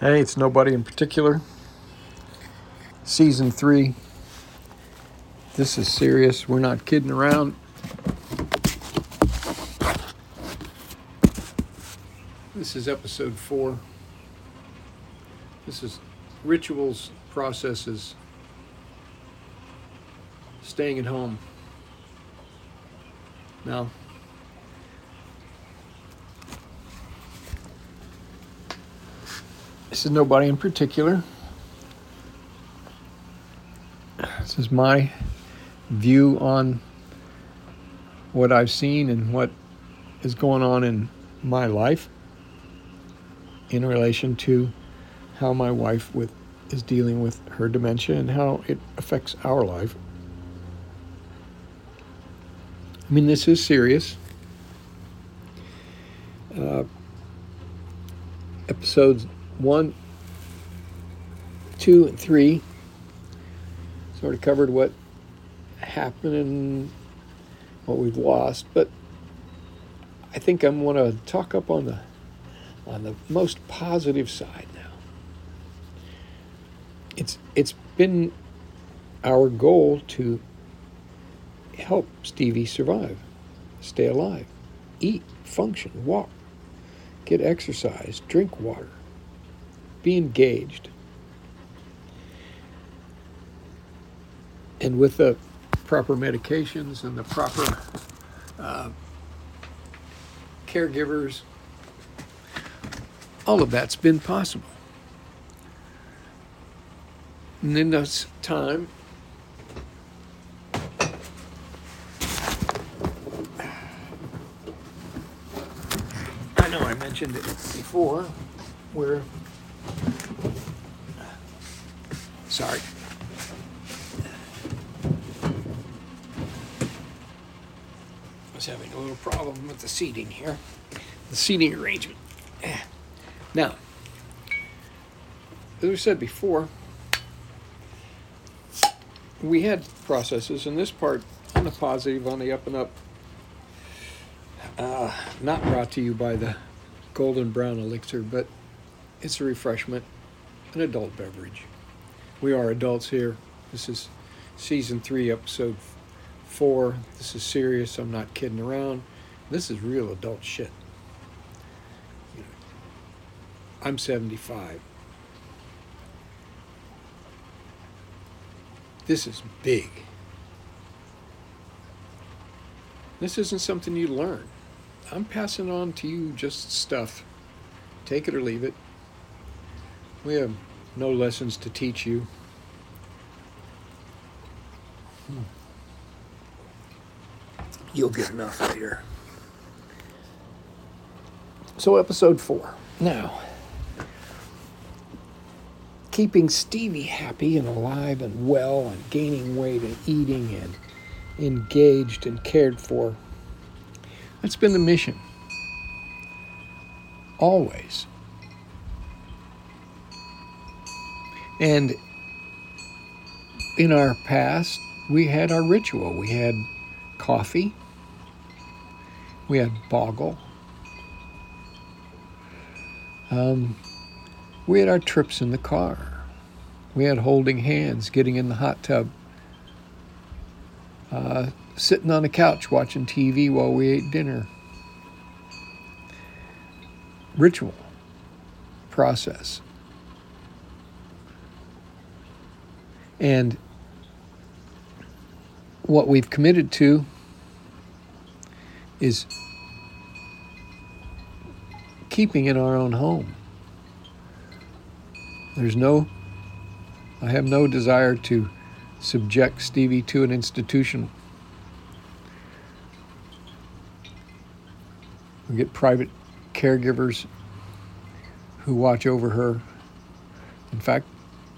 Hey, it's nobody in particular. Season three. This is serious. We're not kidding around. This is episode four. This is rituals, processes, staying at home. Now, this is nobody in particular. This is my view on what I've seen and what is going on in my life in relation to how my wife with is dealing with her dementia and how it affects our life. I mean, this is serious. Uh, episodes one, two, and three sort of covered what happened and what we've lost, but I think I'm going to talk up on the on the most positive side now. It's it's been our goal to help Stevie survive, stay alive, eat, function, walk, get exercise, drink water, be engaged. And with the proper medications and the proper uh, caregivers, all of that's been possible. And in this time, I know I mentioned it before, where, sorry. I was having a little problem with the seating here, the seating arrangement. Now, as we said before, we had processes, and this part on the positive, on the up and up, uh, not brought to you by the golden brown elixir, but it's a refreshment, an adult beverage. We are adults here. This is season three, episode four. This is serious. I'm not kidding around. This is real adult shit. I'm 75. This is big. This isn't something you learn. I'm passing on to you just stuff. Take it or leave it. We have no lessons to teach you. Hmm. You'll get enough later. So, episode four. Now, keeping Stevie happy and alive and well and gaining weight and eating and engaged and cared for. That's been the mission. Always. And in our past, we had our ritual. We had coffee, we had boggle. Um, we had our trips in the car. We had holding hands, getting in the hot tub, uh, sitting on the couch watching TV while we ate dinner. Ritual, process. And what we've committed to is keeping in our own home. There's no, I have no desire to subject Stevie to an institution. We get private caregivers who watch over her. In fact,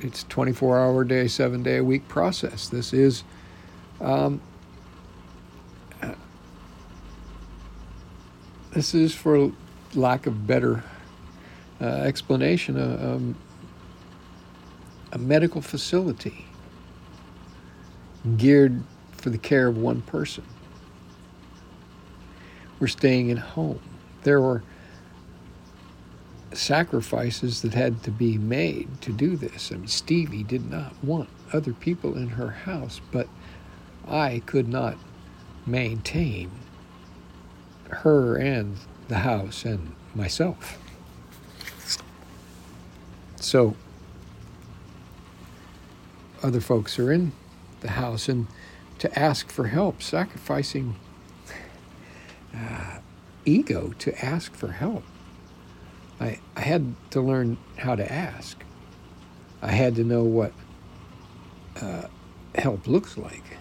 it's 24 hour day, seven day a week process. This is um, this is, for lack of better uh, explanation, a, um, a medical facility geared for the care of one person. We're staying at home. There were sacrifices that had to be made to do this. I mean, Stevie did not want other people in her house, but I could not maintain her and the house and myself. So, other folks are in the house and to ask for help, sacrificing uh, ego to ask for help. I, I had to learn how to ask. I had to know what uh, help looks like.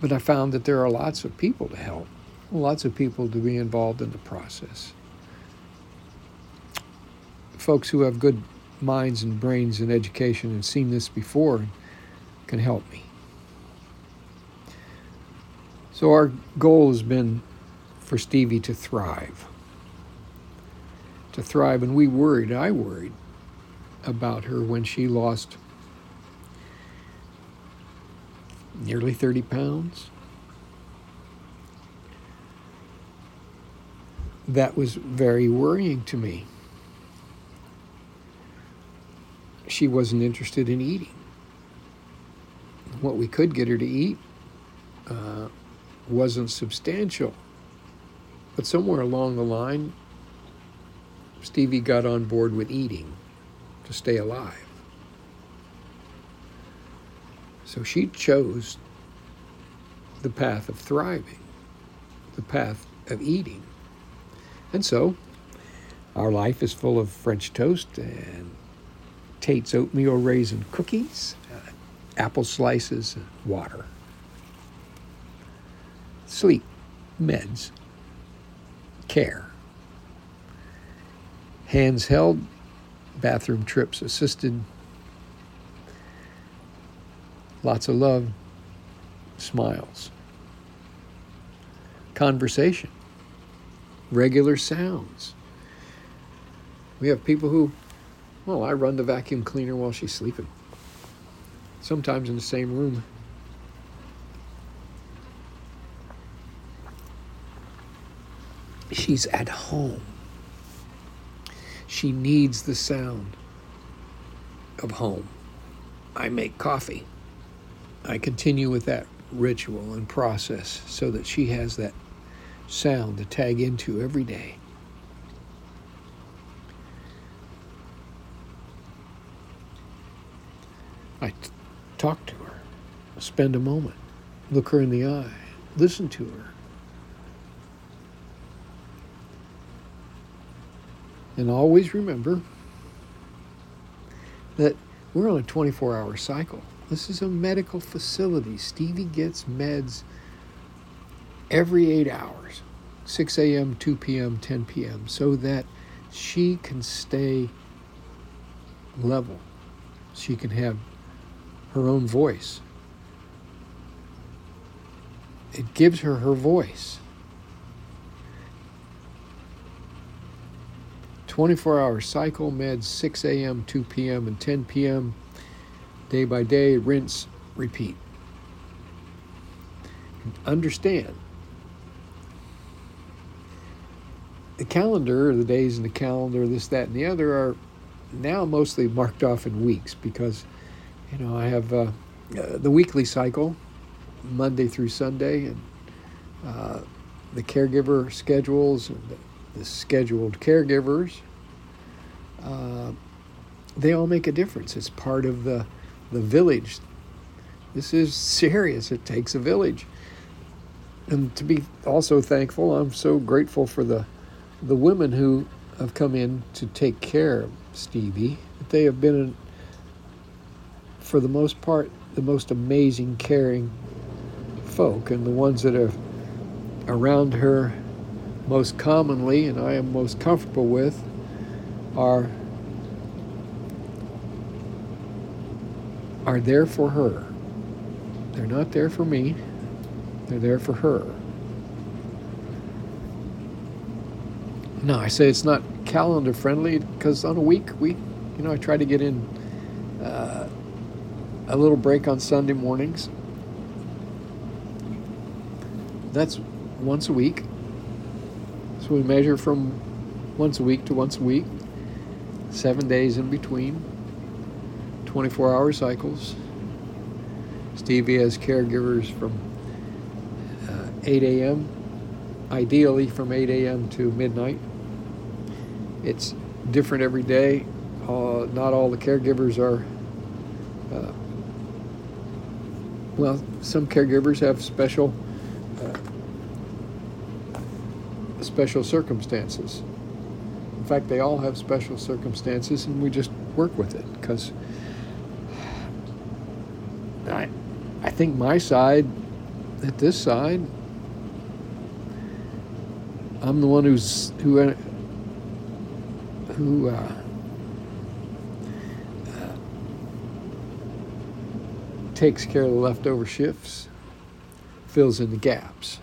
But I found that there are lots of people to help, lots of people to be involved in the process. Folks who have good minds and brains and education and seen this before can help me. So, our goal has been for Stevie to thrive. To thrive, and we worried, I worried about her when she lost nearly 30 pounds. That was very worrying to me. She wasn't interested in eating. What we could get her to eat uh, wasn't substantial. But somewhere along the line, Stevie got on board with eating to stay alive. So she chose the path of thriving, the path of eating. And so our life is full of French toast and Tate's oatmeal raisin cookies, uh, apple slices, and water. Sleep, meds, care. Hands held, bathroom trips assisted, Lots of love, smiles. Conversation, regular sounds. We have people who, well, I run the vacuum cleaner while she's sleeping. Sometimes in the same room. She's at home. She needs the sound of home. I make coffee. I continue with that ritual and process so that she has that sound to tag into every day. I t- talk to her, spend a moment, look her in the eye, listen to her. And always remember that we're on a 24 hour cycle. This is a medical facility. Stevie gets meds every eight hours 6 a.m., 2 p.m., 10 p.m. so that she can stay level. She can have her own voice. It gives her her voice. 24 hour cycle meds 6 a.m., 2 p.m., and 10 p.m day by day, rinse, repeat. Understand the calendar, the days in the calendar, this, that, and the other are now mostly marked off in weeks because, you know, I have uh, uh, the weekly cycle, Monday through Sunday, and uh, the caregiver schedules and the, scheduled caregivers. Uh, they all make a difference. It's part of the the village. This is serious. It takes a village. And to be also thankful, I'm so grateful for the the women who have come in to take care of Stevie. They have been, for the most part, the most amazing, caring folk, and the ones that are around her most commonly, and I am most comfortable with, are are there for her. They're not there for me, they're there for her. No, I say it's not calendar friendly because on a week we, you know, I try to get in uh, a little break on Sunday mornings. That's once a week. So we measure from once a week to once a week, seven days in between, 24 hour cycles. Stevie has caregivers from uh, 8 a.m., ideally from 8 a.m. to midnight. It's different every day. Uh, not all the caregivers are, uh, well, some caregivers have special, uh, special circumstances. In fact, they all have special circumstances, and we just work with it because I, I think my side, at this side, I'm the one who's who uh, who uh, uh, takes care of the leftover shifts, fills in the gaps.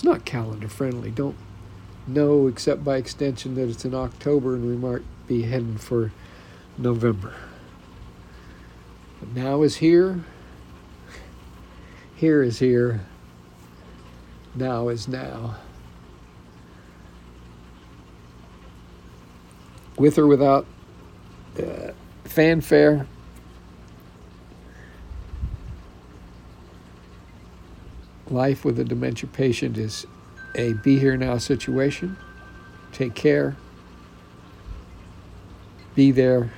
It's not calendar friendly. Don't know, except by extension, that it's in October and we might be heading for November. But now is here. Here is here. Now is now. With or without uh, fanfare, life with a dementia patient is a be here now situation. Take care. Be there.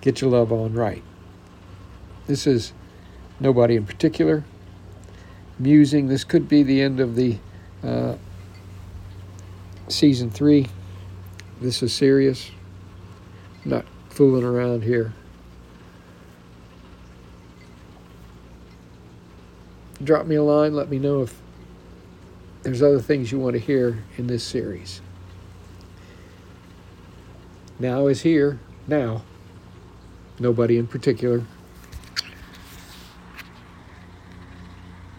Get your love on right. This is nobody in particular. Musing. This could be the end of the uh, season three. This is serious. not fooling around here. Drop me a line. Let me know if there's other things you want to hear in this series. Now is here. Now. Nobody in particular.